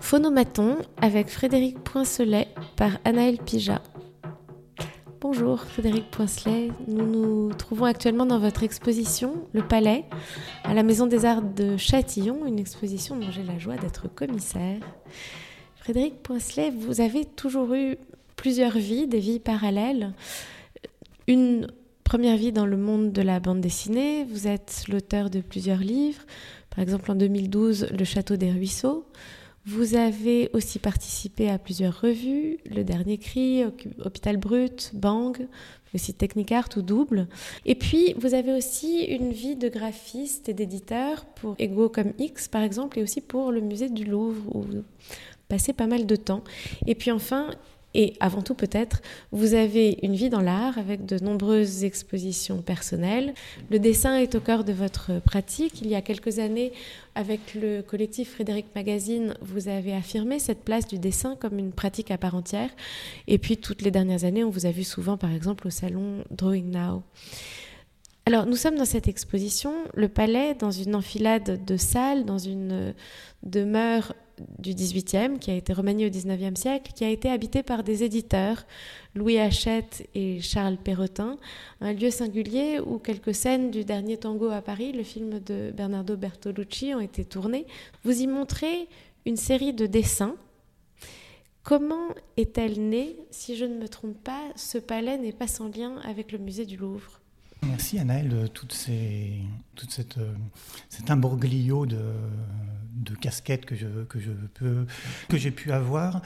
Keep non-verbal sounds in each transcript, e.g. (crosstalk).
Phonomaton avec Frédéric Poincelet par Anaël Pija. Bonjour Frédéric Poincelet, nous nous trouvons actuellement dans votre exposition Le Palais à la Maison des Arts de Châtillon, une exposition dont j'ai la joie d'être commissaire. Frédéric Poincelet, vous avez toujours eu plusieurs vies, des vies parallèles. Une première vie dans le monde de la bande dessinée, vous êtes l'auteur de plusieurs livres, par exemple en 2012 Le Château des Ruisseaux. Vous avez aussi participé à plusieurs revues, Le Dernier Cri, Hôpital Brut, Bang, aussi Technicart ou Double. Et puis, vous avez aussi une vie de graphiste et d'éditeur pour Ego comme X, par exemple, et aussi pour le musée du Louvre, où vous passez pas mal de temps. Et puis enfin, et avant tout, peut-être, vous avez une vie dans l'art avec de nombreuses expositions personnelles. Le dessin est au cœur de votre pratique. Il y a quelques années, avec le collectif Frédéric Magazine, vous avez affirmé cette place du dessin comme une pratique à part entière. Et puis, toutes les dernières années, on vous a vu souvent, par exemple, au salon Drawing Now. Alors, nous sommes dans cette exposition, le palais, dans une enfilade de salles, dans une demeure du XVIIIe, qui a été remanié au XIXe siècle, qui a été habité par des éditeurs, Louis Hachette et Charles Perrotin, un lieu singulier où quelques scènes du dernier tango à Paris, le film de Bernardo Bertolucci, ont été tournées. Vous y montrez une série de dessins. Comment est-elle née? Si je ne me trompe pas, ce palais n'est pas sans lien avec le musée du Louvre. Merci Anaël de toute cette, euh, cet imbroglio de, casquettes que j'ai pu avoir.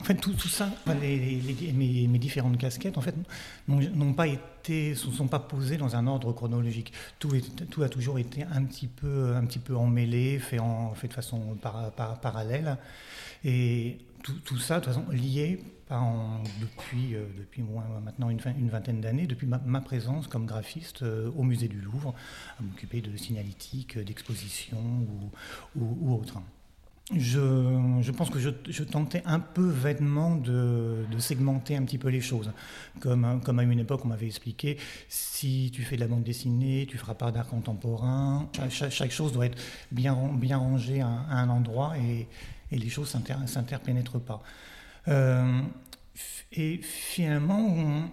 En fait, tout, tout ça, les, mes, mes, différentes casquettes, en fait, n'ont pas été, se sont pas posées dans un ordre chronologique. Tout, est, tout a toujours été un petit peu, un petit peu emmêlé, fait, en, fait de façon par, par, parallèle, et tout, tout, ça, de toute façon, lié depuis, euh, depuis maintenant une, une vingtaine d'années, depuis ma, présence comme graphiste euh, au musée du Louvre, à m'occuper de signalétique, d'exposition ou, ou, autre. Je, pense que je, tentais un peu vainement de, segmenter un petit peu les choses. Comme, à une époque, on m'avait expliqué, si tu fais de la bande dessinée, tu feras pas d'art contemporain. Chaque, chose doit être bien, bien rangée à, un endroit et, les choses ne s'interpénètrent pas. Euh, et finalement,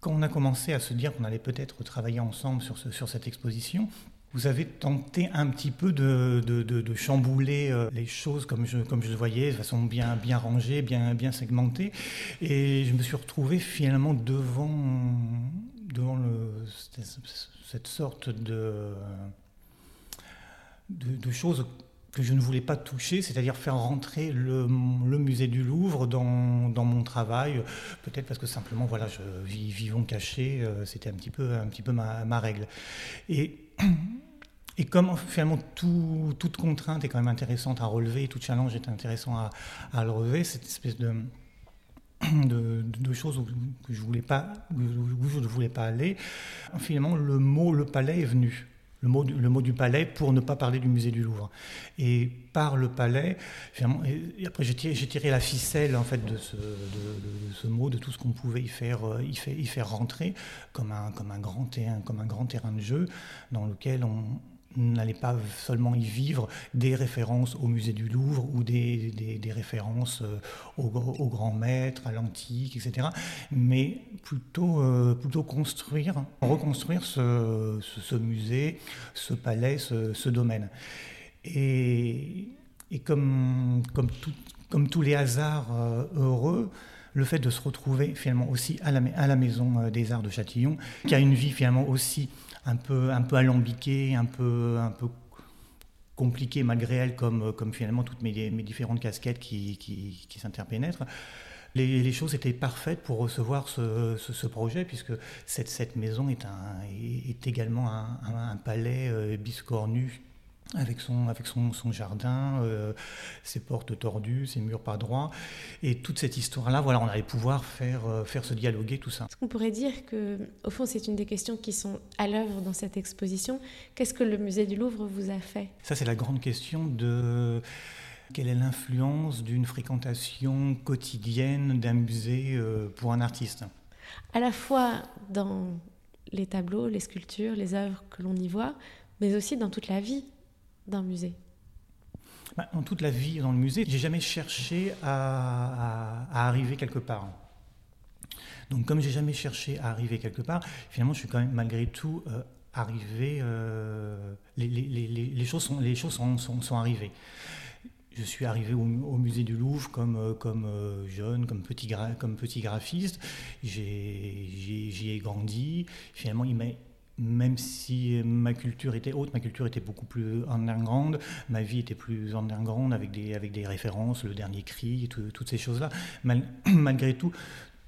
quand on a commencé à se dire qu'on allait peut-être travailler ensemble sur cette exposition, vous avez tenté un petit peu de, de, chambouler euh, les choses comme je, comme je le voyais, de façon bien, bien rangée, bien, bien segmentée. Et je me suis retrouvé finalement devant, devant le, cette sorte de, de, choses que je ne voulais pas toucher, c'est-à-dire faire rentrer le, musée du Louvre dans, mon travail, peut-être parce que simplement, voilà, je vivons cachés, euh, c'était un petit peu, un petit peu ma, règle. Et, et comme finalement toute contrainte est quand même intéressante à relever, tout challenge est intéressant à, à le relever, cette espèce de, de, choses où je ne voulais pas aller, finalement le mot le palais est venu le mot, du, le mot du palais pour ne pas parler du musée du Louvre. Et par le palais, et après j'ai tiré, la ficelle en fait de ce, de, ce mot, de tout ce qu'on pouvait y faire, euh, y, faire, y faire rentrer comme un, comme, un grand comme un grand terrain de jeu dans lequel on, n'allait pas seulement y vivre des références au musée du Louvre ou des, des, références euh, au, au, grand maître, à l'antique, etc., mais plutôt, euh, plutôt construire, reconstruire ce, ce, musée, ce palais, ce, ce domaine. Et, et comme, comme, tout, comme, tous les hasards euh, heureux, le fait de se retrouver finalement aussi à la, à la Maison des Arts de Châtillon, qui a une vie finalement aussi un peu, un peu alambiquée, un peu, un peu compliquée malgré elle, comme, comme finalement toutes mes, différentes casquettes qui, qui, qui s'interpénètrent. Les, choses étaient parfaites pour recevoir ce, projet, puisque cette, cette maison est, un, est également un, un, palais euh, biscornu avec son, avec son, son jardin, euh, ses portes tordues, ses murs pas droits. Et toute cette histoire-là, voilà, on allait pouvoir faire, euh, faire se dialoguer tout ça. Est-ce qu'on pourrait dire que, au fond, c'est une des questions qui sont à l'œuvre dans cette exposition Qu'est-ce que le musée du Louvre vous a fait? Ça, c'est la grande question de quelle est l'influence d'une fréquentation quotidienne d'un musée euh, pour un artiste? À la fois dans les tableaux, les sculptures, les œuvres que l'on y voit, mais aussi dans toute la vie d'un musée bah, En toute la vie dans le musée, j'ai jamais cherché à, arriver quelque part. Donc comme j'ai jamais cherché à arriver quelque part, finalement je suis quand même malgré tout euh, arrivé, euh, les, choses sont, les choses sont, sont, arrivées. Je suis arrivé au, musée du Louvre comme, euh, comme jeune, comme petit, comme petit graphiste. J'y ai, grandi. Finalement, il m'a même si ma culture était haute, ma culture était beaucoup plus underground, ma vie était plus underground avec des, avec des références, le dernier cri, toutes ces choses-là. (clears throat) malgré tout,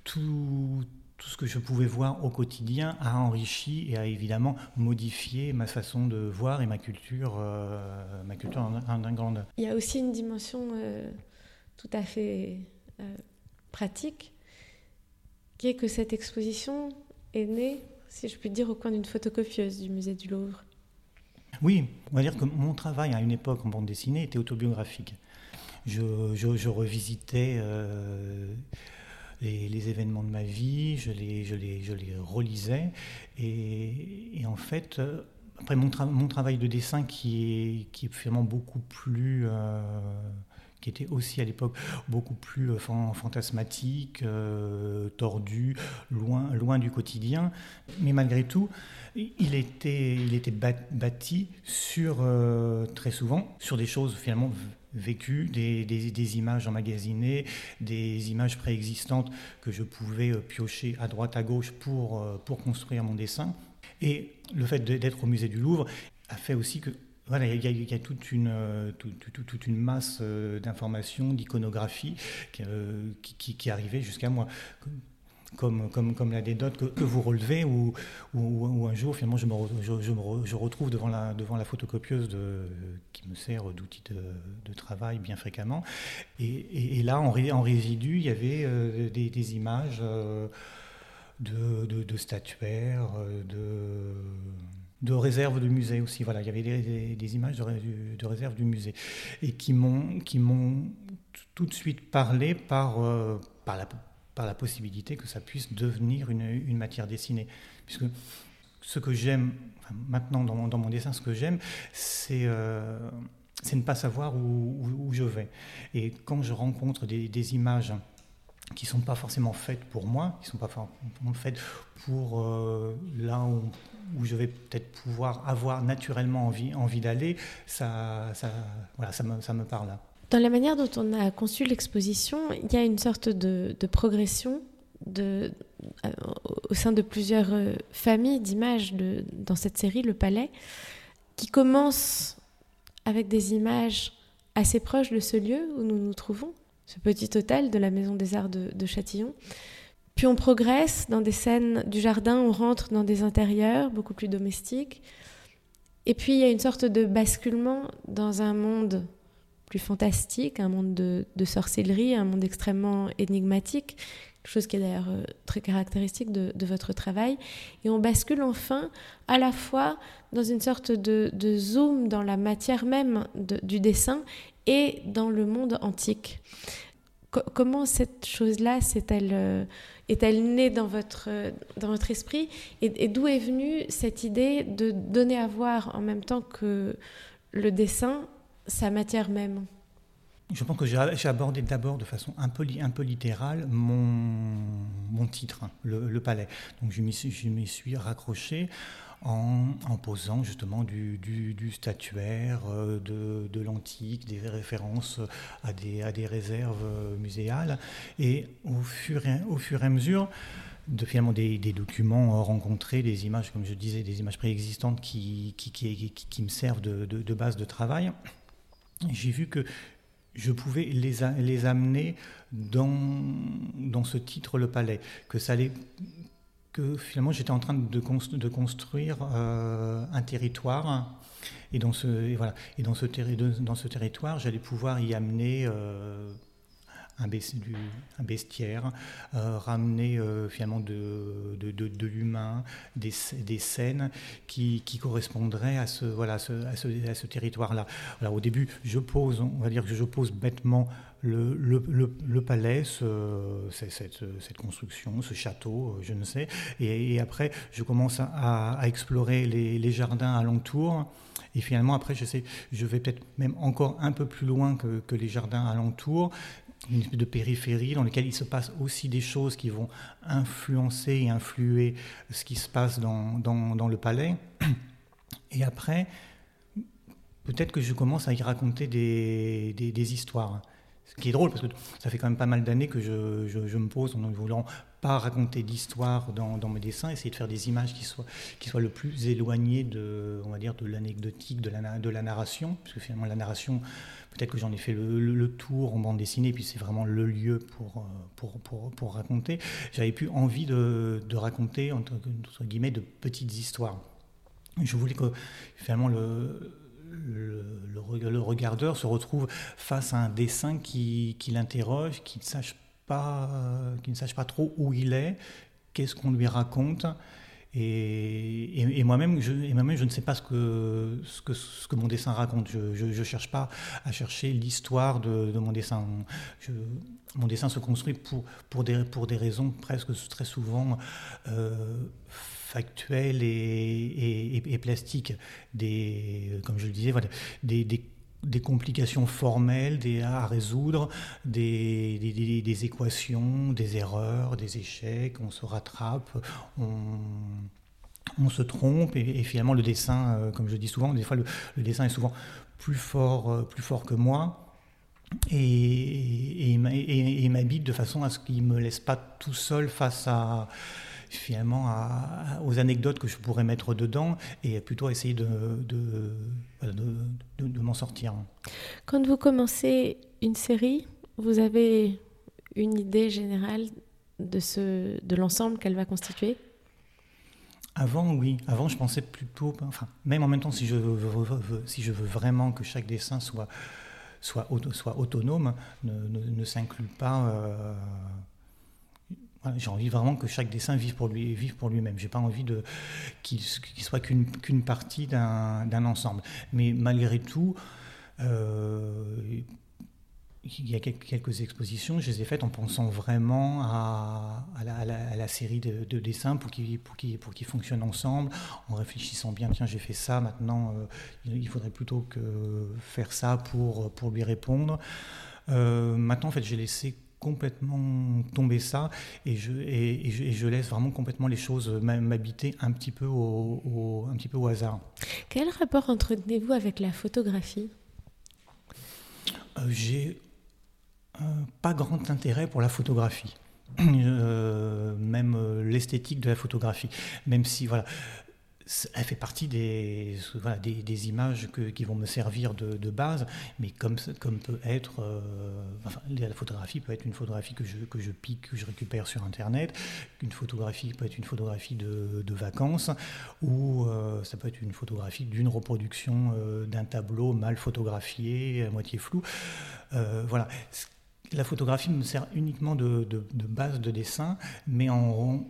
tout, tout ce que je pouvais voir au quotidien a enrichi et a évidemment modifié ma façon de voir et ma culture, euh, ma culture underground. Il y a aussi une dimension euh, tout à fait euh, pratique, qui est que cette exposition est née si je puis dire, au coin d'une photocopieuse du musée du Louvre. Oui, on va dire que mon travail à une époque en bande dessinée était autobiographique. Je, revisitais euh, les, événements de ma vie, je les, je les, je les relisais. Et, en fait, euh, après mon, mon, travail de dessin qui est, qui est finalement beaucoup plus... Euh, qui était aussi à l'époque beaucoup plus euh, fantasmatique, euh, tordu, loin, loin du quotidien. Mais malgré tout, il était, il était bâti sur, euh, très souvent sur des choses finalement vécues, des, des, images emmagasinées, des images préexistantes que je pouvais piocher à droite, à gauche pour, pour construire mon dessin. Et le fait d'être au musée du Louvre a fait aussi que voilà, il y, a, toute, une, euh, toute, une masse euh, d'informations, d'iconographie euh, qui, qui, arrivait jusqu'à moi. Comme, comme, comme l'anecdote que, que vous relevez, où, un jour, finalement, je me, je, je, retrouve devant la, devant la photocopieuse de, qui me sert d'outil de, travail bien fréquemment. Et, et, là, en, en, résidu, il y avait des, des, images de, de, statuaires, de de réserve du musée aussi. Voilà, il y avait des, images de, de, réserve du musée et qui m'ont qui m'ont tout de suite parlé par euh, par la par la possibilité que ça puisse devenir une, une matière dessinée, puisque ce que j'aime maintenant dans mon, dans mon, dessin, ce que j'aime, c'est euh, c'est ne pas savoir où, où, je vais. Et quand je rencontre des, des images qui ne sont pas forcément faites pour moi, qui ne sont pas forcément faites pour euh, là où, je vais peut-être pouvoir avoir naturellement envie, envie d'aller, ça, voilà, ça, me, ça me parle. Dans la manière dont on a conçu l'exposition, il y a une sorte de, progression euh, au sein de plusieurs euh, familles d'images dans cette série, Le Palais, qui commence avec des images assez proches de ce lieu où nous nous trouvons, ce petit hôtel de la Maison des Arts de, Châtillon. Puis on progresse dans des scènes du jardin, on rentre dans des intérieurs beaucoup plus domestiques. Et puis il y a une sorte de basculement dans un monde plus fantastique, un monde de, sorcellerie, un monde extrêmement énigmatique, chose qui est d'ailleurs euh, très caractéristique de, votre travail. Et on bascule enfin à la fois dans une sorte de, zoom dans la matière même du dessin et dans le monde antique. comment cette chose-là est-elle euh, est-elle née dans votre, dans votre esprit? Et, d'où est venue cette idée de donner à voir en même temps que le dessin sa matière même? Je pense que j'ai abordé d'abord de façon un peu, un peu littérale mon, mon titre, le, le, palais. Donc je m'y suis raccroché en, posant justement du, statuaire, euh, de, l'antique, des références à des, réserves muséales. Et au fur et, à mesure, de finalement des, documents rencontrés, des images, comme je disais, des images préexistantes qui, me servent de, base de travail, j'ai vu que je pouvais les, les amener dans, dans ce titre Le Palais, que ça allait que finalement j'étais en train de, construire euh, un territoire. Et dans ce, voilà, et dans ce, dans ce territoire, j'allais pouvoir y amener euh, un, bestiaire, euh, ramener finalement de, de, de, l'humain, des, des, scènes qui, qui, correspondraient à ce, voilà, à ce, à ce, territoire-là. Au début, je pose, on va dire que je pose bêtement le, le, palais, cette, construction, ce château, euh, je ne sais. Et, après, je commence à, explorer les, jardins alentours. Et finalement, après, je, sais, je vais peut-être même encore un peu plus loin que, que les jardins alentours, une espèce de périphérie dans laquelle il se passe aussi des choses qui vont influencer et influer ce qui se passe dans, dans, dans le palais. Et après, peut-être que je commence à y raconter des, des, histoires. Ce qui est drôle, parce que ça fait quand même pas mal d'années que je, je, je, me pose en voulant pas raconter d'histoire dans, mes dessins, essayer de faire des images qui soient, qui soient le plus éloignées de, on va dire, de l'anecdotique, de la, narration, parce que finalement la narration, peut-être que j'en ai fait le, tour en bande dessinée, puis c'est vraiment le lieu pour, pour, pour, pour raconter. J'avais plus envie de, de raconter, entre, guillemets, de petites histoires. Je voulais que finalement le le, le, regardeur se retrouve face à un dessin qui, qui l'interroge, qui ne sache pas, qui ne sache pas trop où il est, qu'est-ce qu'on lui raconte. Et, et, moi-même, je, moi je ne sais pas ce que, ce que, ce que mon dessin raconte. Je ne cherche pas à chercher l'histoire de, de, mon dessin. Je, mon dessin se construit pour, pour, des, pour des raisons presque très souvent euh, factuelles et, et, et, plastiques. Des, comme je le disais, voilà, des, des des complications formelles des, à résoudre, des, des, équations, des erreurs, des échecs, on se rattrape, on, on se trompe, et, finalement le dessin, euh, comme je dis souvent, des fois le, dessin est souvent plus fort, euh, plus fort que moi. Et, et m'habite de façon à ce qu'il ne me laisse pas tout seul face à, finalement à, aux anecdotes que je pourrais mettre dedans et plutôt essayer de, de, de, m'en sortir. Quand vous commencez une série, vous avez une idée générale de, ce, de l'ensemble qu'elle va constituer? Avant, oui. Avant, je pensais plutôt, enfin, même en même temps, si je veux, veux, si je veux vraiment que chaque dessin soit, soit, auto, soit autonome, ne, ne, ne s'inclut pas euh, j'ai envie vraiment que chaque dessin vive pour lui, vive pour lui-même. J'ai pas envie de qu'il qu soit qu'une partie d'un ensemble. Mais malgré tout, euh, il y a quelques expositions, je les ai faites en pensant vraiment à, la, série de, de dessins pour qu'ils fonctionnent ensemble, en réfléchissant bien, tiens, j'ai fait ça, maintenant, euh, il faudrait plutôt que faire ça pour, pour lui répondre. Euh, maintenant, en fait, j'ai laissé complètement tomber ça et je, et, et, je, et je, laisse vraiment complètement les choses m'habiter un petit peu au, au, un petit peu au hasard. Quel rapport entretenez-vous avec la photographie? Euh, J'ai euh, pas grand intérêt pour la photographie. (clears throat) Euh, même l'esthétique de la photographie, même si voilà, elle fait partie des, images qui vont me servir de, base, mais comme, peut être, euh, la photographie peut être une photographie que je, que je pique, que je récupère sur Internet, une photographie peut être une photographie de, vacances, ou euh, ça peut être une photographie d'une reproduction euh, d'un tableau mal photographié, à moitié flou. Voilà. La photographie me sert uniquement de, base de dessin, mais en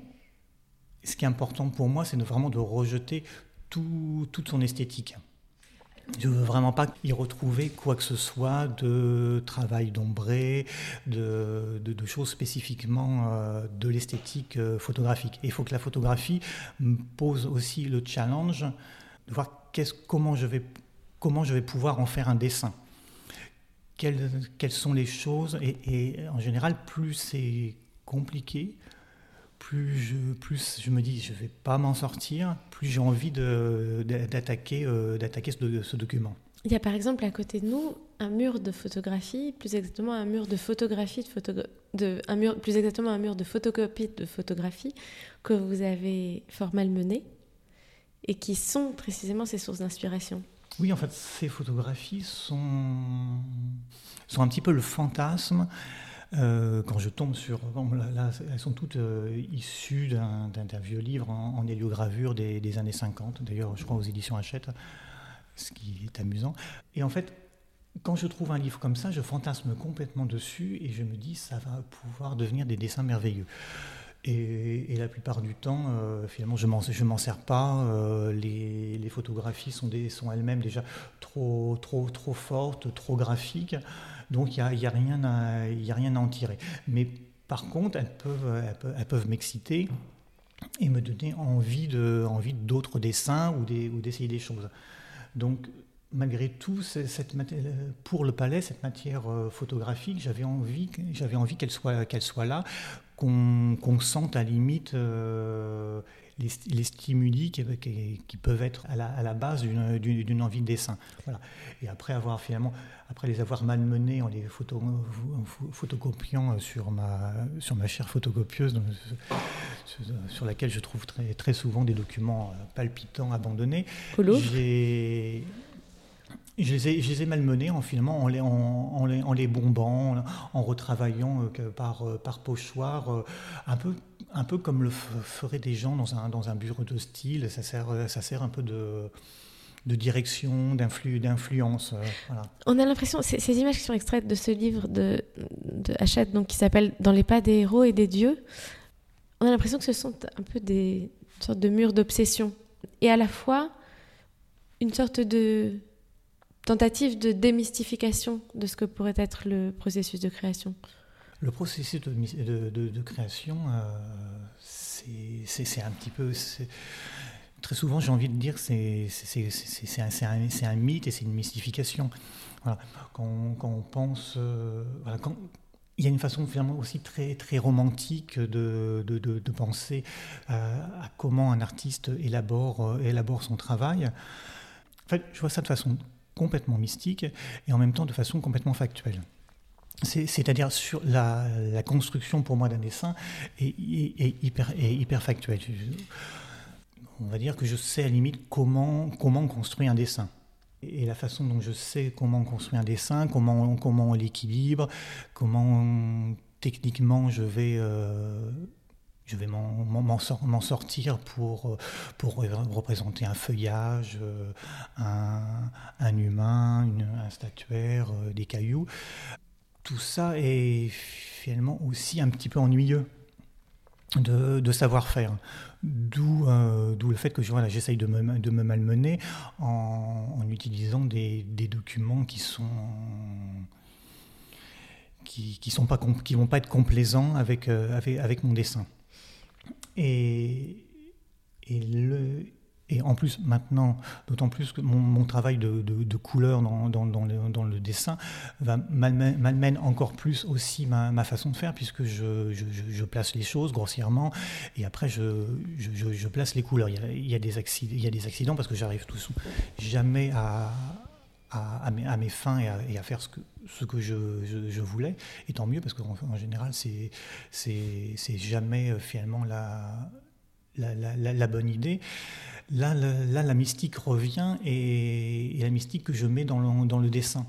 ce qui est important pour moi, c'est vraiment de rejeter tout, toute son esthétique. Je ne veux vraiment pas y retrouver quoi que ce soit de travail d'ombré, de, de, de, choses spécifiquement euh, de l'esthétique euh, photographique. Il faut que la photographie me pose aussi le challenge de voir comment, je vais, comment je vais pouvoir en faire un dessin. Quelles, quelles sont les choses? Et en général, plus c'est compliqué, plus je, plus je me dis je ne vais pas m'en sortir, plus j'ai envie d'attaquer euh, ce, ce, document. Il y a par exemple à côté de nous un mur de photographie, plus exactement un mur de photographie, de photo, de, un mur, plus exactement un mur de photocopie de photographie que vous avez fort malmené et qui sont précisément ces sources d'inspiration. Oui, en fait, ces photographies sont, sont un petit peu le fantasme euh, quand je tombe sur... Elles sont toutes euh, issues d'un vieux livre en, en héliogravure des, années 50, d'ailleurs je crois aux éditions Hachette, ce qui est amusant. Et en fait, quand je trouve un livre comme ça, je fantasme complètement dessus et je me dis ça va pouvoir devenir des dessins merveilleux. Et, la plupart du temps, euh, finalement, je ne m'en sers pas. Les, les, photographies sont, sont elles-mêmes déjà trop, trop, trop fortes, trop graphiques. Donc il n'y a, y a, rien à, y a rien à en tirer. Mais par contre, elles peuvent, elles peuvent, m'exciter et me donner envie de, envie d'autres dessins ou d'essayer des, choses. Donc, malgré tout, pour le palais, cette matière photographique, j'avais envie, envie qu'elle soit, soit là, qu'on sente à limite les, stimuli qui, qui, peuvent être à la, à la base d'une envie de dessin. Voilà. Et après avoir finalement, après les avoir malmenés en les photo, photocopiant sur ma, sur ma chère photocopieuse, sur laquelle je trouve très, très souvent des documents palpitants abandonnés, j'ai je les, ai, je les ai malmenés en, finalement, en, les, en, les, en les bombant, en, retravaillant euh, par, euh, par pochoir, euh, un, peu, un peu comme le feraient des gens dans un, bureau de style. Ça sert, ça sert un peu de, direction, d'influence. voilà. On a l'impression, ces, images qui sont extraites de ce livre de, de Hachette, donc, qui s'appelle Dans les pas des héros et des dieux, on a l'impression que ce sont un peu des sortes de murs d'obsession. Et à la fois, une sorte de tentative de démystification de ce que pourrait être le processus de création Le processus de, création, euh, c'est un petit peu... Très souvent, j'ai envie de dire c'est un, un, mythe et c'est une mystification. Quand, on pense... Euh, il y a une façon finalement aussi très, très romantique de, penser à, à, comment un artiste élabore, euh, élabore son travail. En fait, je vois ça de façon complètement mystique et en même temps de façon complètement factuelle. C'est-à-dire sur la, construction pour moi d'un dessin est, hyper, factuelle. On va dire que je sais à la limite comment, comment construire un dessin. Et la façon dont je sais comment construire un dessin, comment, comment on l'équilibre, comment techniquement je vais euh, je vais m'en sortir pour, pour représenter un feuillage, euh, un, humain, un statuaire, euh, des cailloux. Tout ça est finalement aussi un petit peu ennuyeux de, savoir-faire. D'où le fait que j'essaye de, me, de me malmener en, utilisant des, documents qui sont qui, qui sont pas qui vont pas être complaisants avec, avec, avec mon dessin. Et, et, le, et en plus, maintenant, d'autant plus que mon, travail de, couleur dans, le, dessin va malmène, encore plus aussi ma, façon de faire, puisque je, place les choses grossièrement, et après je, place les couleurs. Il y a, des, accidents, parce que j'arrive tout jamais à, mes, fins et à, faire ce que, je, voulais. Et tant mieux, parce qu'en en général, c'est jamais euh, finalement la, la, bonne idée. Là, là, la mystique revient et, la mystique que je mets dans le, dans le dessin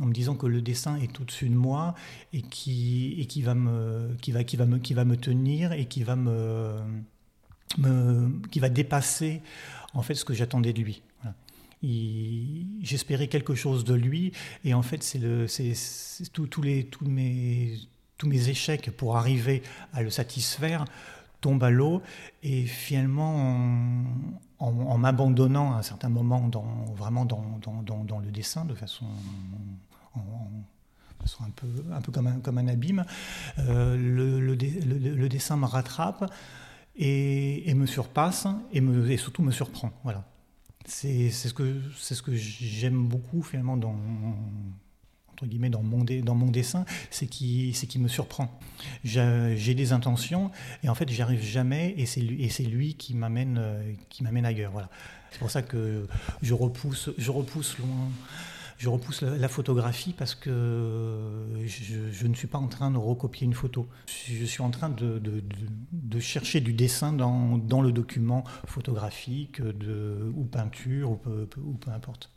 en me disant que le dessin est au-dessus de moi et qui, et qui, va me, qui, va, qui, va me, qui va me tenir et qui va, me, me qui va dépasser en fait ce que j'attendais de lui j'espérais quelque chose de lui, et en fait, c'est le, tous les, tous mes, tous mes échecs pour arriver à le satisfaire tombent à l'eau, et finalement, en, m'abandonnant à un certain moment dans, vraiment dans, dans, dans, le dessin, de façon, façon un peu, un peu comme, un, comme un abîme, euh, le, le, le, dessin me rattrape et, et me surpasse et, me, et surtout me surprend. Voilà. C'est ce que, ce que j'aime beaucoup finalement dans, entre guillemets, dans, mon, dessin, c'est qui, qui me surprend. J'ai des intentions et en fait j'y arrive jamais et c'est lui, lui qui m'amène ailleurs. Voilà. C'est pour ça que je repousse, je repousse loin je repousse la, photographie parce que je, ne suis pas en train de recopier une photo. Je suis en train de, de, chercher du dessin dans, dans, le document photographique de, ou peinture ou peu, ou peu importe.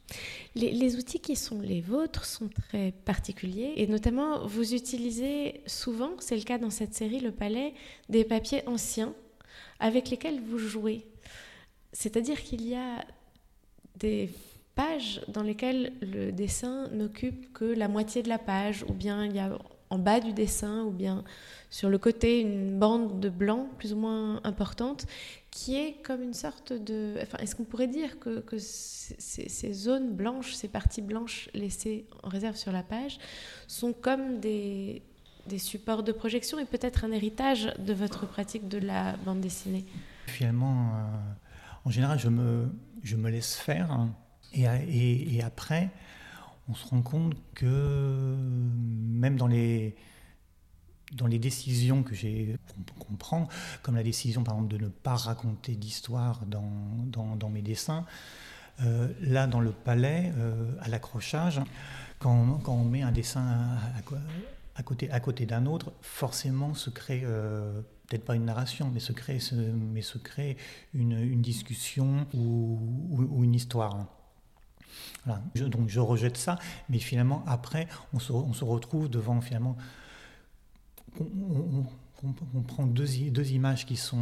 Les, les, outils qui sont les vôtres sont très particuliers et notamment vous utilisez souvent, c'est le cas dans cette série Le Palais, des papiers anciens avec lesquels vous jouez. C'est-à-dire qu'il y a des pages dans lesquelles le dessin n'occupe que la moitié de la page, ou bien il y a en bas du dessin, ou bien sur le côté une bande de blanc plus ou moins importante, qui est comme une sorte de... Est-ce qu'on pourrait dire que, ces, zones blanches, ces parties blanches laissées en réserve sur la page, sont comme des, des supports de projection et peut-être un héritage de votre pratique de la bande dessinée? Finalement, euh, en général, je me, je me laisse faire. Hein Et, et, après, on se rend compte que même dans les, dans les décisions que j'ai qu'on prend, comme la décision par exemple de ne pas raconter d'histoire dans, dans, mes dessins, euh, là dans le palais, euh, à l'accrochage, quand, quand, on met un dessin à, côté, à côté d'un autre, forcément se crée euh, peut-être pas une narration, mais se crée, mais se crée une, une discussion ou, ou, une histoire. Donc je rejette ça, mais finalement après on se, on retrouve devant finalement on, on, prend deux, images qui sont,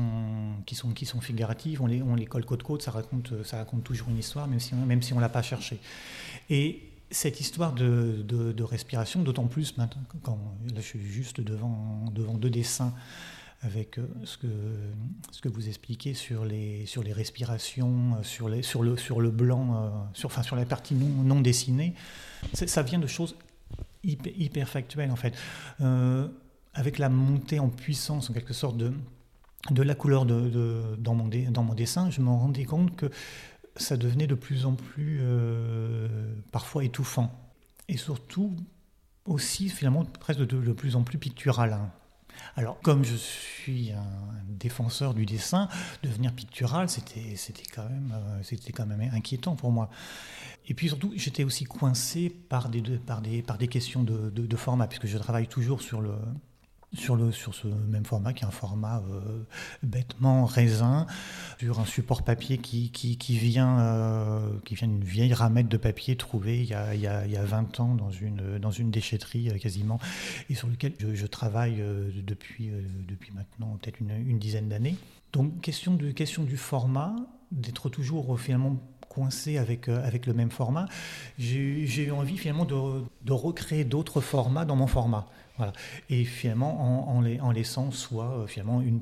qui, sont, qui sont figuratives, on les, on les colle côte-côte, ça raconte, ça raconte toujours une histoire, même si on même si ne l'a pas cherché. Et cette histoire de, de, respiration, d'autant plus maintenant, quand là, je suis juste devant, devant deux dessins avec euh, ce que, vous expliquez sur les, respirations, euh, sur, le, blanc, euh, sur, la partie non, dessinée, ça vient de choses hyper, factuelles en fait. avec la montée en puissance en quelque sorte de, la couleur dans, mon dessin, je me rendais compte que ça devenait de plus en plus parfois étouffant. Et surtout aussi finalement presque de, de plus en plus pictural. Hein. Alors, comme je suis un défenseur du dessin, devenir pictural, c'était, c'était, quand, même, euh, c'était quand même inquiétant pour moi. Et puis surtout, j'étais aussi coincé par des, par des, par des questions de, de format, puisque je travaille toujours sur le, sur, le, sur ce même format, qui est un format euh, bêtement raisin, sur un support papier qui, qui, qui vient, euh, qui vient d'une vieille ramette de papier trouvée il y a, il y a, il y a 20 ans dans une, dans une déchetterie euh, quasiment, et sur lequel je, travaille depuis, depuis maintenant peut-être une, une dizaine d'années. Donc question, de, question du format, d'être toujours finalement coincé avec, avec le même format, j'ai eu envie finalement de, de recréer d'autres formats dans mon format. Et finalement, en, laissant soit euh, finalement une,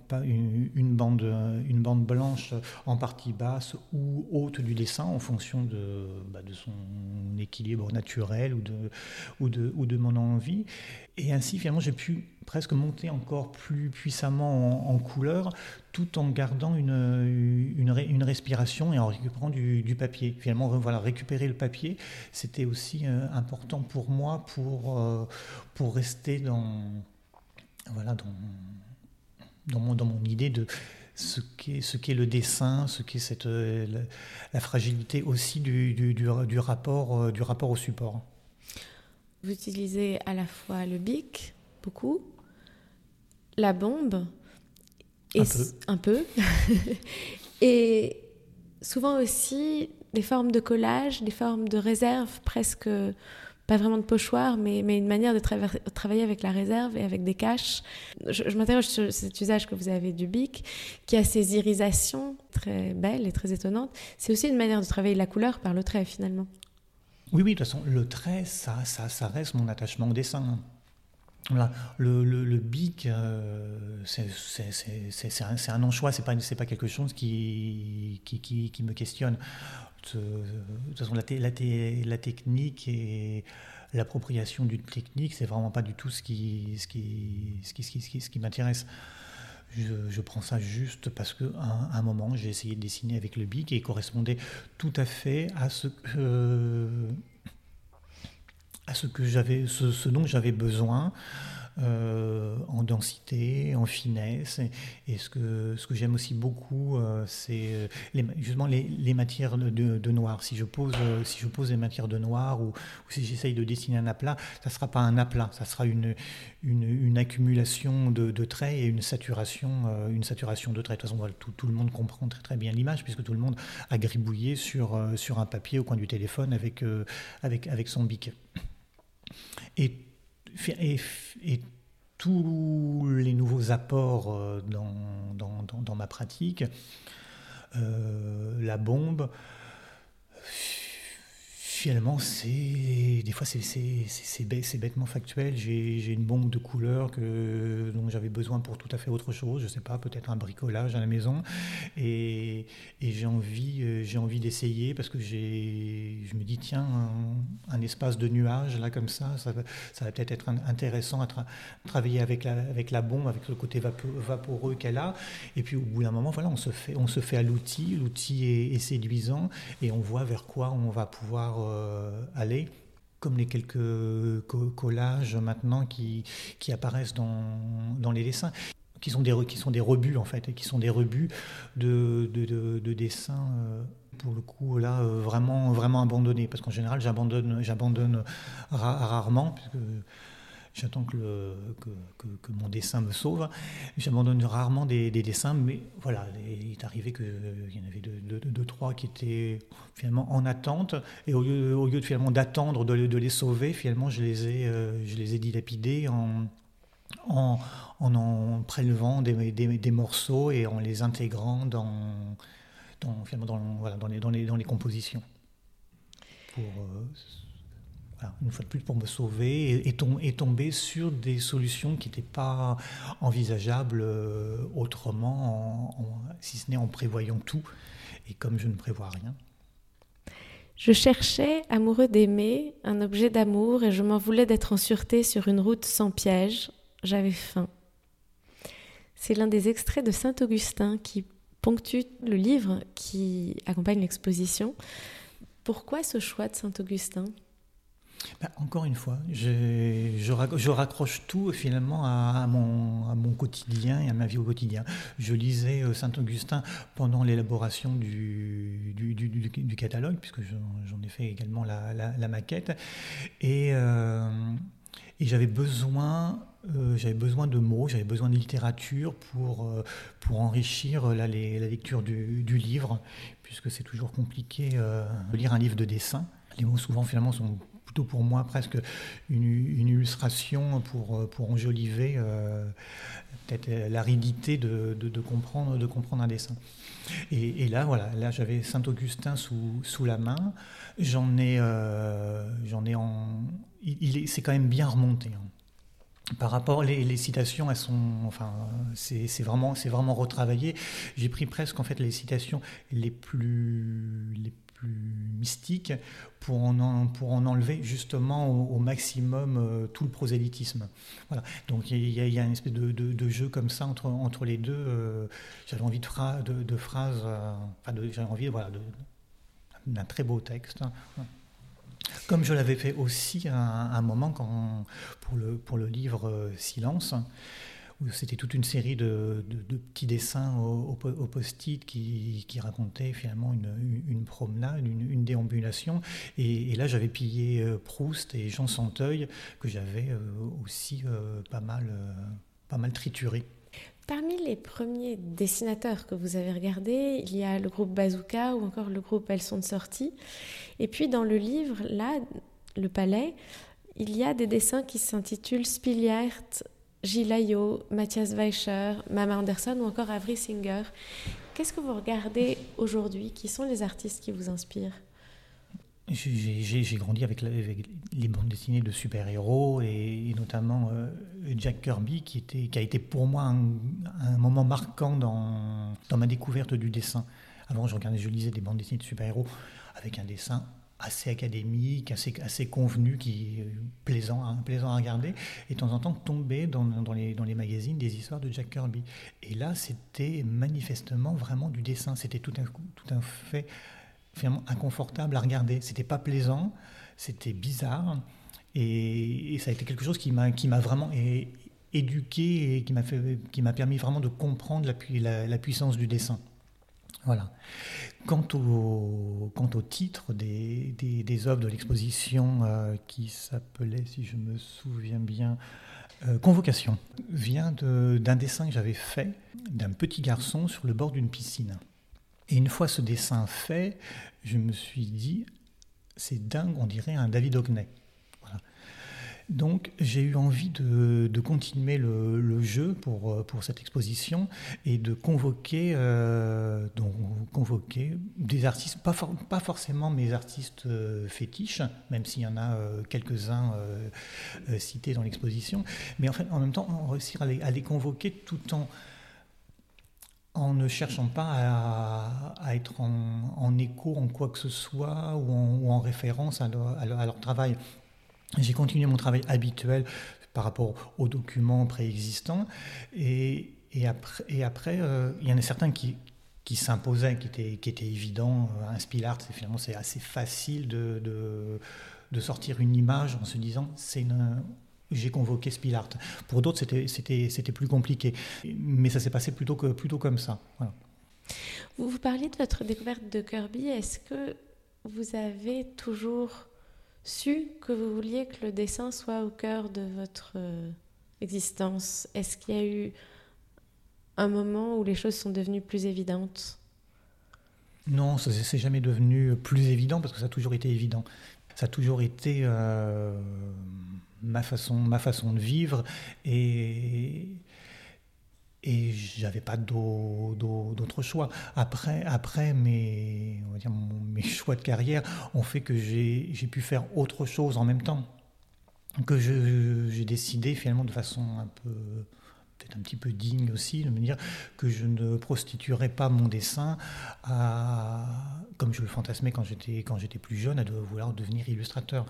une, bande, une bande blanche en partie basse ou haute du dessin en fonction de, bah, de son équilibre naturel ou de, ou, de, ou de mon envie. Et ainsi, finalement, j'ai pu presque monter encore plus puissamment en, couleur tout en gardant une, une, respiration et en récupérant du, papier. Finalement, voilà, récupérer le papier, c'était aussi euh, important pour moi pour, euh, pour rester dans, voilà, dans, dans, mon, dans mon idée de ce qu'est ce qu'est le dessin, ce qu'est cette euh, la, fragilité aussi du, du, du, rapport du rapport au support. Vous utilisez à la fois le bic, beaucoup, la bombe, et un peu, (laughs) et souvent aussi des formes de collage, des formes de réserve, presque pas vraiment de pochoir, mais, mais une manière de travailler avec la réserve et avec des caches. Je, je m'interroge sur cet usage que vous avez du bic, qui a ces irisations très belles et très étonnantes. C'est aussi une manière de travailler la couleur par le trait, finalement. Oui, oui, de toute façon, le trait, ça, ça, ça reste mon attachement au dessin. Le, le, bic, euh, c'est un, un non-choix, c'est pas, pas quelque chose qui, me questionne. De, toute façon, la, technique et l'appropriation d'une technique, c'est vraiment pas du tout ce qui, m'intéresse. Je, prends ça juste parce qu'à un, un, moment, j'ai essayé de dessiner avec le bic et il correspondait tout à fait à ce que, à ce, que j'avais, ce dont j'avais besoin. Euh, en densité, en finesse. Et, ce que, ce que j'aime aussi beaucoup, euh, c'est euh, justement les, les matières de, de, noir. Si je, pose, si je pose des matières de noir ou, si j'essaye de dessiner un aplat, ça ne sera pas un aplat, ça sera une, une, accumulation de, de, traits et une saturation, une saturation de traits. De toute façon, tout, tout, le monde comprend très très bien l'image puisque tout le monde a gribouillé sur, sur un papier au coin du téléphone avec, avec, avec son bic. Et tous les nouveaux apports euh, dans, ma pratique, euh, la bombe, finalement, c'est des fois c'est bêtement factuel. J'ai une bombe de couleurs que, dont j'avais besoin pour tout à fait autre chose. Je sais pas, peut-être un bricolage à la maison. Et, et j'ai envie, euh, j'ai envie d'essayer parce que je me dis tiens, un, espace de nuages là comme ça, ça, ça va peut-être être intéressant à travailler avec la, avec la bombe, avec le côté vaporeux qu'elle a. Et puis au bout d'un moment, voilà, on se fait, on se fait à l'outil. L'outil est, est séduisant et on voit vers quoi on va pouvoir euh, aller comme les quelques collages maintenant qui, qui apparaissent dans, dans les dessins qui sont des qui sont des rebuts en fait et qui sont des rebuts de, de, de, dessins euh, pour le coup là euh, vraiment vraiment abandonnés. Parce qu'en général j'abandonne rarement J'attends que, que, mon dessin me sauve. J'abandonne rarement des, dessins, mais voilà, il est arrivé qu'il y en avait deux, trois qui étaient finalement en attente. Et au lieu, de, finalement d'attendre de, les sauver, finalement, je les ai, euh, je les ai dilapidés en, en, en, prélevant des, des, morceaux et en les intégrant dans, dans, finalement dans, les, dans, les, dans les compositions. Pour, euh, une fois de plus pour me sauver et, et, tomber sur des solutions qui n'étaient pas envisageables euh, autrement, si ce n'est en prévoyant tout. Et comme je ne prévois rien. Je cherchais, amoureux d'aimer, un objet d'amour et je m'en voulais d'être en sûreté sur une route sans piège. J'avais faim. C'est l'un des extraits de Saint-Augustin qui ponctue le livre qui accompagne l'exposition. Pourquoi ce choix de Saint-Augustin bah, encore une fois, je, raccroche tout finalement à, mon, quotidien et à ma vie au quotidien. Je lisais euh, Saint-Augustin pendant l'élaboration du, du, du, catalogue, puisque j'en ai fait également la, maquette. Et, euh, et j'avais besoin, euh, j'avais besoin de mots, j'avais besoin de littérature pour, pour enrichir la, la lecture du, livre, puisque c'est toujours compliqué de lire un livre de dessin. Les mots souvent finalement sont pour moi presque une, illustration pour, euh, pour enjoliver euh, peut-être l'aridité de, de, comprendre, de comprendre un dessin. Et, là, voilà, là j'avais Saint-Augustin sous, sous la main. J'en ai, euh, j'en ai en. Il, est, c'est quand même bien remonté. Hein. Par rapport, les, citations, elles sont, enfin, c'est, vraiment, c'est vraiment retravaillé. J'ai pris presque en fait les citations les plus, mystique pour en, pour en enlever justement au, maximum euh, tout le prosélytisme. Voilà. Donc il y, a, une espèce de, de, jeu comme ça entre, entre les deux. Euh, j'avais envie de, de, de phrases, euh, enfin j'avais envie voilà, d'un très beau texte. Comme je l'avais fait aussi à un, moment quand, pour, le, pour le livre Silence c'était toute une série de, petits dessins au, post-it qui, racontaient finalement une, promenade, une, déambulation. Et, là, j'avais pillé euh, Proust et Jean Santeuil, que j'avais euh, aussi euh, pas, mal, pas mal trituré. Parmi les premiers dessinateurs que vous avez regardés, il y a le groupe Bazooka ou encore le groupe Elles sont de sortie. Et puis dans le livre, là, Le Palais, il y a des dessins qui s'intitulent Spiliert, Gilles Ayot, Mathias Weicher, Mama Anderson ou encore Avery Singer. Qu'est-ce que vous regardez aujourd'hui? Qui sont les artistes qui vous inspirent? J'ai grandi avec, les bandes dessinées de super-héros et, notamment euh, Jack Kirby qui, a été pour moi un, moment marquant dans, dans, ma découverte du dessin. Avant, je regardais, je lisais des bandes dessinées de super-héros avec un dessin assez académique, assez, convenu, qui plaisant, plaisant à regarder, et de temps en temps tomber dans, dans, les, magazines des histoires de Jack Kirby. Et là, c'était manifestement vraiment du dessin. C'était tout un, tout un fait finalement inconfortable à regarder. C'était pas plaisant, c'était bizarre, et, ça a été quelque chose qui m'a vraiment éduqué et qui m'a fait qui m'a permis vraiment de comprendre la, la puissance du dessin. Quant au, titre des, des, œuvres de l'exposition euh, qui s'appelait, si je me souviens bien, euh, Convocation, vient d'un dessin que j'avais fait d'un petit garçon sur le bord d'une piscine. Et une fois ce dessin fait, je me suis dit, c'est dingue, on dirait un David Hockney. Donc j'ai eu envie de, continuer le, jeu pour, pour cette exposition et de convoquer, euh, donc, convoquer des artistes, pas, pas forcément mes artistes euh, fétiches, même s'il y en a euh, quelques-uns cités dans l'exposition, mais en, fait, en même temps réussir à les, convoquer tout en en ne cherchant pas à, être en, écho en quoi que ce soit ou en, référence à leur, travail. J'ai continué mon travail habituel par rapport aux documents préexistants et, après, et après euh, il y en a certains qui, qui s'imposaient, qui étaient, qui étaient évidents. Un spill art, c'est finalement c'est assez facile de, de, de, sortir une image en se disant c'est une, j'ai convoqué Spilart. Pour d'autres, c'était plus compliqué. Mais ça s'est passé plutôt, que, plutôt comme ça. Vous, vous parliez de votre découverte de Kirby. Est-ce que vous avez toujours su que vous vouliez que le dessin soit au cœur de votre euh, existence Est-ce qu'il y a eu un moment où les choses sont devenues plus évidentes? Non, ça c'est jamais devenu plus évident parce que ça a toujours été évident. Ça a toujours été... Euh, ma façon, ma façon de vivre et et j'avais pas d'autre choix. Après, après mes, (laughs) choix de carrière ont fait que j'ai pu faire autre chose en même temps. Que j'ai décidé finalement de façon un peu, peut-être un petit peu digne aussi, de me dire que je ne prostituerais pas mon dessin à, comme je le fantasmais quand j'étais plus jeune, à vouloir devenir illustrateur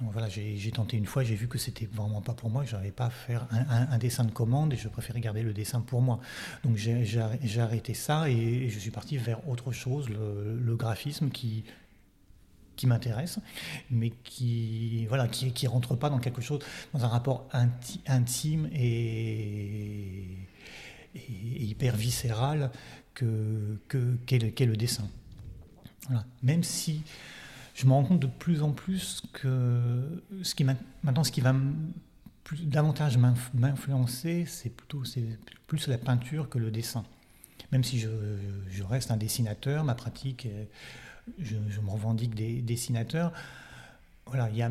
voilà, j'ai tenté une fois, j'ai vu que c'était vraiment pas pour moi, je n'arrivais pas à faire un, dessin de commande et je préférais garder le dessin pour moi. Donc j'ai arrêté ça et, je suis parti vers autre chose, le, graphisme qui qui m'intéresse, mais qui voilà qui qui rentre pas dans quelque chose, dans un rapport intime et, hyper viscéral que qu'est le, dessin. Même si je me rends compte de plus en plus que ce qui maintenant ce qui va plus, davantage m'influencer, c'est plutôt c'est plus la peinture que le dessin. Même si je, je reste un dessinateur, ma pratique, je, je me revendique des dessinateur. Voilà, il y a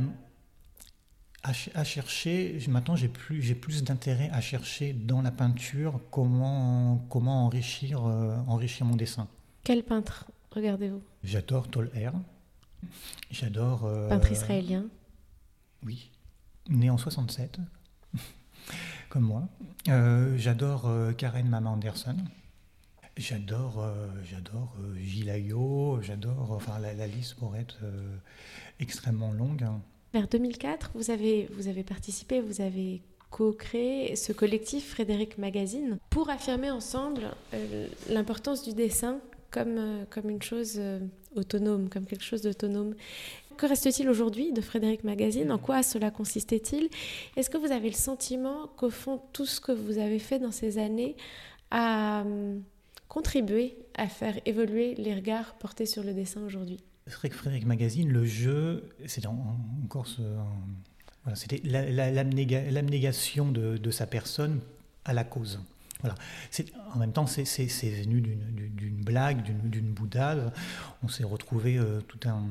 à, chercher, maintenant j'ai plus, j'ai plus d'intérêt à chercher dans la peinture comment, comment enrichir, euh, enrichir mon dessin. Quel peintre regardez-vous? J'adore Tolher. J'adore. Euh, Peintre israélien Oui. Né en 67, (laughs) comme moi. Euh, j'adore euh, Karen Mama Anderson. J'adore, j'adore Gilles j'adore, enfin la, liste pourrait être extrêmement longue. Vers 2004, vous avez, vous avez participé, vous avez co-créé ce collectif Frédéric Magazine pour affirmer ensemble l'importance du dessin comme, euh, comme une chose euh, autonome, comme quelque chose d'autonome. Que reste-t-il aujourd'hui de Frédéric Magazine? En quoi cela consistait-il? Est-ce que vous avez le sentiment qu'au fond, tout ce que vous avez fait dans ces années a hum, contribué à faire évoluer les regards portés sur le dessin aujourd'hui? Frédéric Magazine, le jeu, c'est encore c'était l'abnégation de sa personne à la cause. Voilà. En même temps, c'est venu d'une blague, d'une boudade. On s'est retrouvé euh, tout un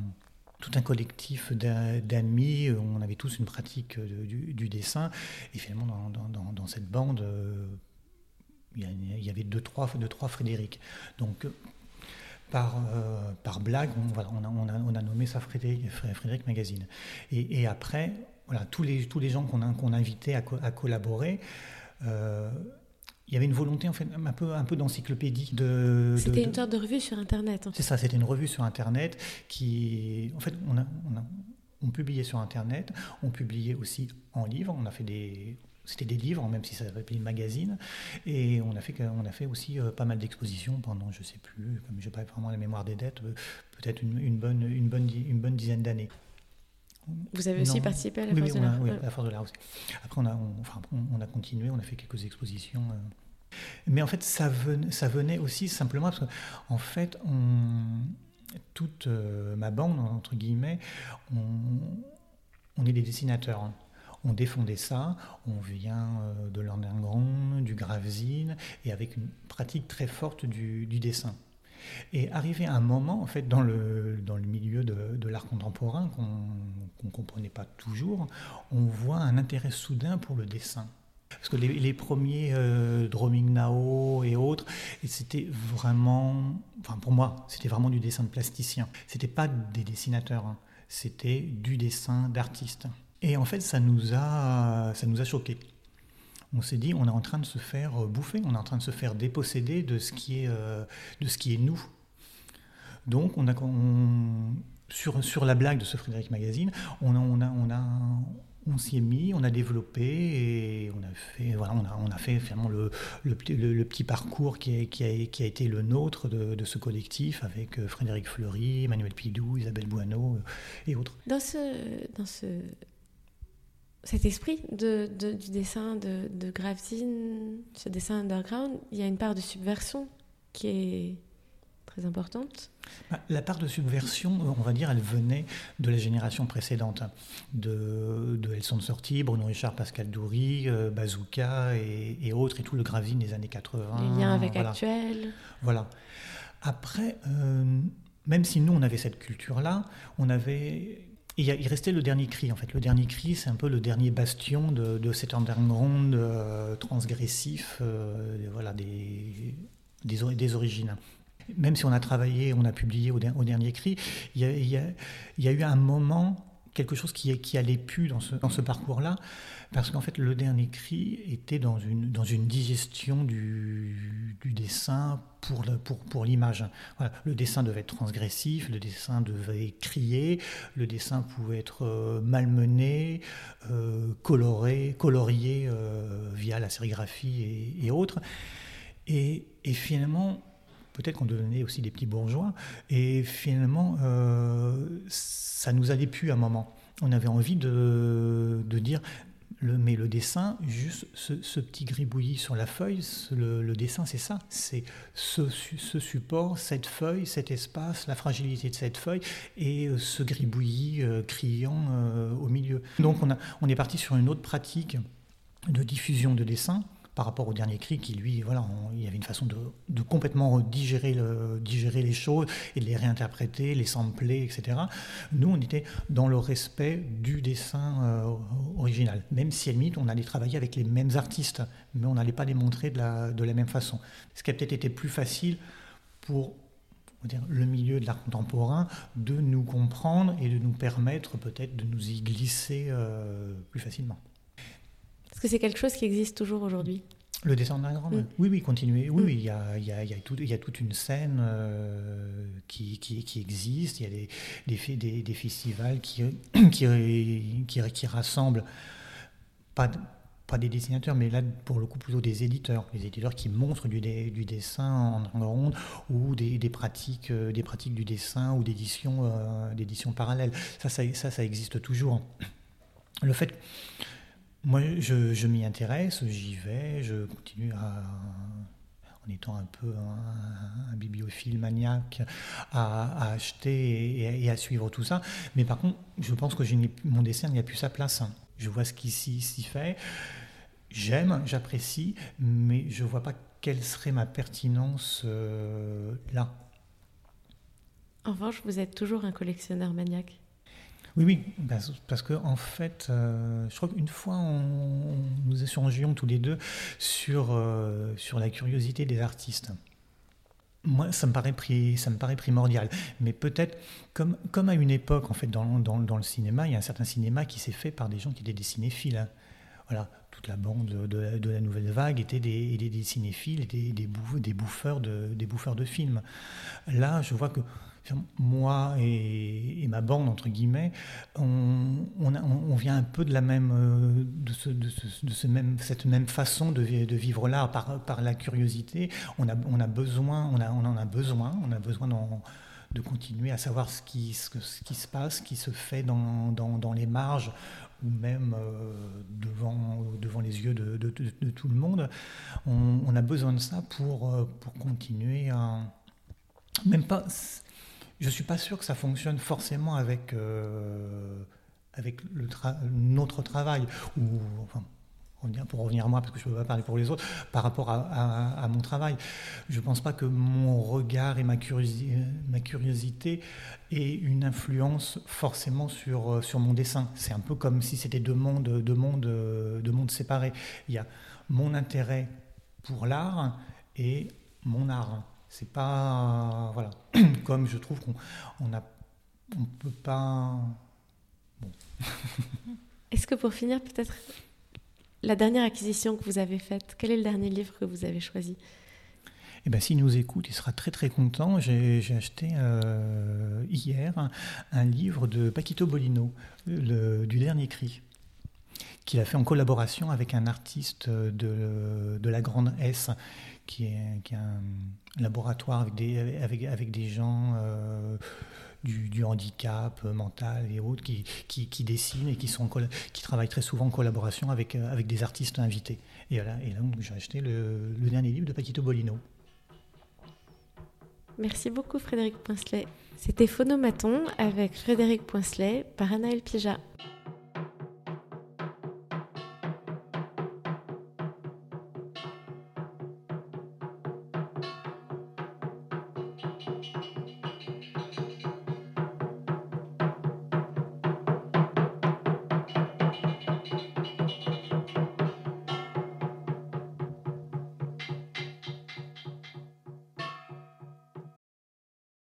tout un collectif d'amis, on avait tous une pratique du, dessin, et finalement dans, dans, cette bande, euh, il y avait deux trois, deux, trois Frédéric. Donc par, euh, par blague, on, voilà, on, a, on, a, on, a, nommé ça Frédéric, Frédéric Magazine. Et, après, voilà, tous, les, tous les gens qu'on invités à, à collaborer, il y avait une volonté en fait un peu un peu d'encyclopédie de c'était une sorte de revue sur internet c'est ça c'était une revue sur internet qui en fait on a, on publiait sur internet on publiait aussi en livre on a fait des c'était des livres, même si ça s'appelait une magazine. Et on a fait, on a fait aussi euh, pas mal d'expositions pendant, je ne sais plus, comme je n'ai pas vraiment la mémoire des dettes, euh, peut-être une, bonne, une, bonne, une bonne dizaine d'années. Vous avez aussi participé à la Force de l'Art Oui, à la Force de l'Art aussi. Après, on a, enfin, on a continué, on a fait quelques expositions. Euh, mais en fait, ça venait, aussi simplement parce qu'en en fait, on, toute euh, ma bande, entre guillemets, on, est des dessinateurs. On défendait ça, on vient euh, de grand du Gravesine, et avec une pratique très forte du, dessin. Et arrivé à un moment, en fait, dans le milieu de, l'art contemporain, qu'on ne comprenait pas toujours, on voit un intérêt soudain pour le dessin. Parce que les, premiers euh, Now et autres, c'était vraiment, enfin pour moi, c'était vraiment du dessin de plasticien. C'était pas des dessinateurs, hein. c'était du dessin d'artiste. Et en fait, ça nous a, ça nous a choqués. On s'est dit, on est en train de se faire bouffer, on est en train de se faire déposséder de ce qui est, euh, de ce qui est nous. Donc, on a, sur, la blague de ce Frédéric Magazine, on a, on a, on s'y est mis, on a développé et on a fait, voilà, on a, on a fait finalement le, le, petit parcours qui a, qui, a, qui a, été le nôtre de, ce collectif avec euh, Frédéric Fleury, Emmanuel Pidou, Isabelle Boineau et autres. Dans, ce, dans ce, cet esprit de, du dessin de, de ce dessin underground, il y a une part de subversion qui est très importante bah, La part de subversion, euh, on va dire, elle venait de la génération précédente, de, de Elles sont de sortie, Bruno Richard, Pascal Doury, euh, Bazooka et, autres, et tout le gravine des années 80. Les liens avec Actuel. Voilà. Après, euh, même si nous, on avait cette culture-là, on avait il, il, restait le dernier cri, en fait. Le dernier cri, c'est un peu le dernier bastion de, de cet underground transgressif, voilà, des, des, des, origines même si on a travaillé, on a publié au, dernier cri, il y, a, eu un moment, quelque chose qui, qui allait plus dans ce, parcours-là, parce qu'en fait, le dernier cri était dans une, digestion du, dessin pour, l'image. Le dessin devait être transgressif, le dessin devait crier, le dessin pouvait être euh, malmené, euh, coloré, colorié euh, via la sérigraphie et, autres. Et finalement, peut-être qu'on devenait aussi des petits bourgeois. Et finalement, euh, ça nous allait plus à un moment. On avait envie de, de dire, mais le dessin, juste ce, petit gribouillis sur la feuille, le, dessin, c'est ça. C'est ce, support, cette feuille, cet espace, la fragilité de cette feuille et euh, ce gribouillis euh, criant au milieu. Donc on, a, on est parti sur une autre pratique de diffusion de dessin par rapport au dernier cri qui, lui, voilà, il y avait une façon de, complètement digérer, digérer les choses et de les réinterpréter, les sampler, etc. Nous, on était dans le respect du dessin euh, original. Même si, à limite, on allait travailler avec les mêmes artistes, mais on n'allait pas les montrer de la, de la même façon. Ce qui a peut-être été plus facile pour dire, le milieu de l'art contemporain de nous comprendre et de nous permettre peut-être de nous y glisser euh, plus facilement. Que c'est quelque chose qui existe toujours aujourd'hui le dessin underground mm. Oui, oui, continuez. Oui, mm. oui, il y a, il y, a, il y, a tout, il y a toute une scène euh, qui, qui, qui, existe. Il y a des, des, des, des festivals qui, (clears throat) qui, qui, qui rassemblent pas, pas des dessinateurs, mais là, pour le coup, plutôt des éditeurs. Les éditeurs qui montrent du, du dessin en underground ou des, pratiques, euh, des pratiques du dessin ou d'édition euh, parallèle. Ça, ça, ça, ça existe toujours. Le fait moi, je, m'y intéresse, j'y vais, je continue en étant un peu un, bibliophile maniaque, à, acheter et, à suivre tout ça. Mais par contre, je pense que mon dessin n'y a plus sa place. Je vois ce qui s'y fait. J'aime, j'apprécie, mais je ne vois pas quelle serait ma pertinence euh, là. En revanche, vous êtes toujours un collectionneur maniaque. Oui, oui, parce que en fait, euh, je crois qu'une fois, on, nous échangions tous les deux sur, euh, sur la curiosité des artistes. Moi, ça me paraît, ça me paraît primordial. Mais peut-être, comme, comme à une époque, en fait, dans, dans, le cinéma, il y a un certain cinéma qui s'est fait par des gens qui étaient des cinéphiles. Hein. Voilà, toute la bande de, la nouvelle vague était des, des, des cinéphiles, des, des, bouffeurs de, des bouffeurs de films. Là, je vois que moi et, ma bande, entre guillemets, on, vient un peu de la même, euh, de, cette même façon de, vivre l'art par, la curiosité. On a, besoin, on, en a besoin, on a besoin de continuer à savoir ce qui, se passe, ce qui se fait dans, les marges ou même euh, devant, les yeux de, tout le monde. On, on, a besoin de ça pour, euh, pour continuer à... Même pas je ne suis pas sûr que ça fonctionne forcément avec, euh, avec notre travail. Ou, pour revenir à moi, parce que je ne peux pas parler pour les autres, par rapport à, mon travail. Je ne pense pas que mon regard et ma curiosité, ma aient une influence forcément sur, sur mon dessin. C'est un peu comme si c'était deux mondes, deux, mondes, deux mondes séparés. Il y a mon intérêt pour l'art et mon art. C'est pas. Voilà. Comme je trouve qu'on on a, on peut pas. Bon. (laughs) Est-ce que pour finir, peut-être la dernière acquisition que vous avez faite, quel est le dernier livre que vous avez choisi? Eh ben, s'il nous écoute, il sera très très content. J'ai acheté euh, hier un, livre de Paquito Bolino, le, du dernier cri, qu'il a fait en collaboration avec un artiste de, de la Grande S, qui est, qui est un laboratoire avec des, avec, avec des gens euh, du, handicap euh, mental et autres qui, qui, dessinent et qui, sont, qui travaillent très souvent en collaboration avec, euh, avec des artistes invités. Et, voilà, et là, j'ai acheté le, le, dernier livre de Paquito Bolino. Merci beaucoup Frédéric Poincelet. C'était Phonomaton avec Frédéric Poincelet par Anaël Pija.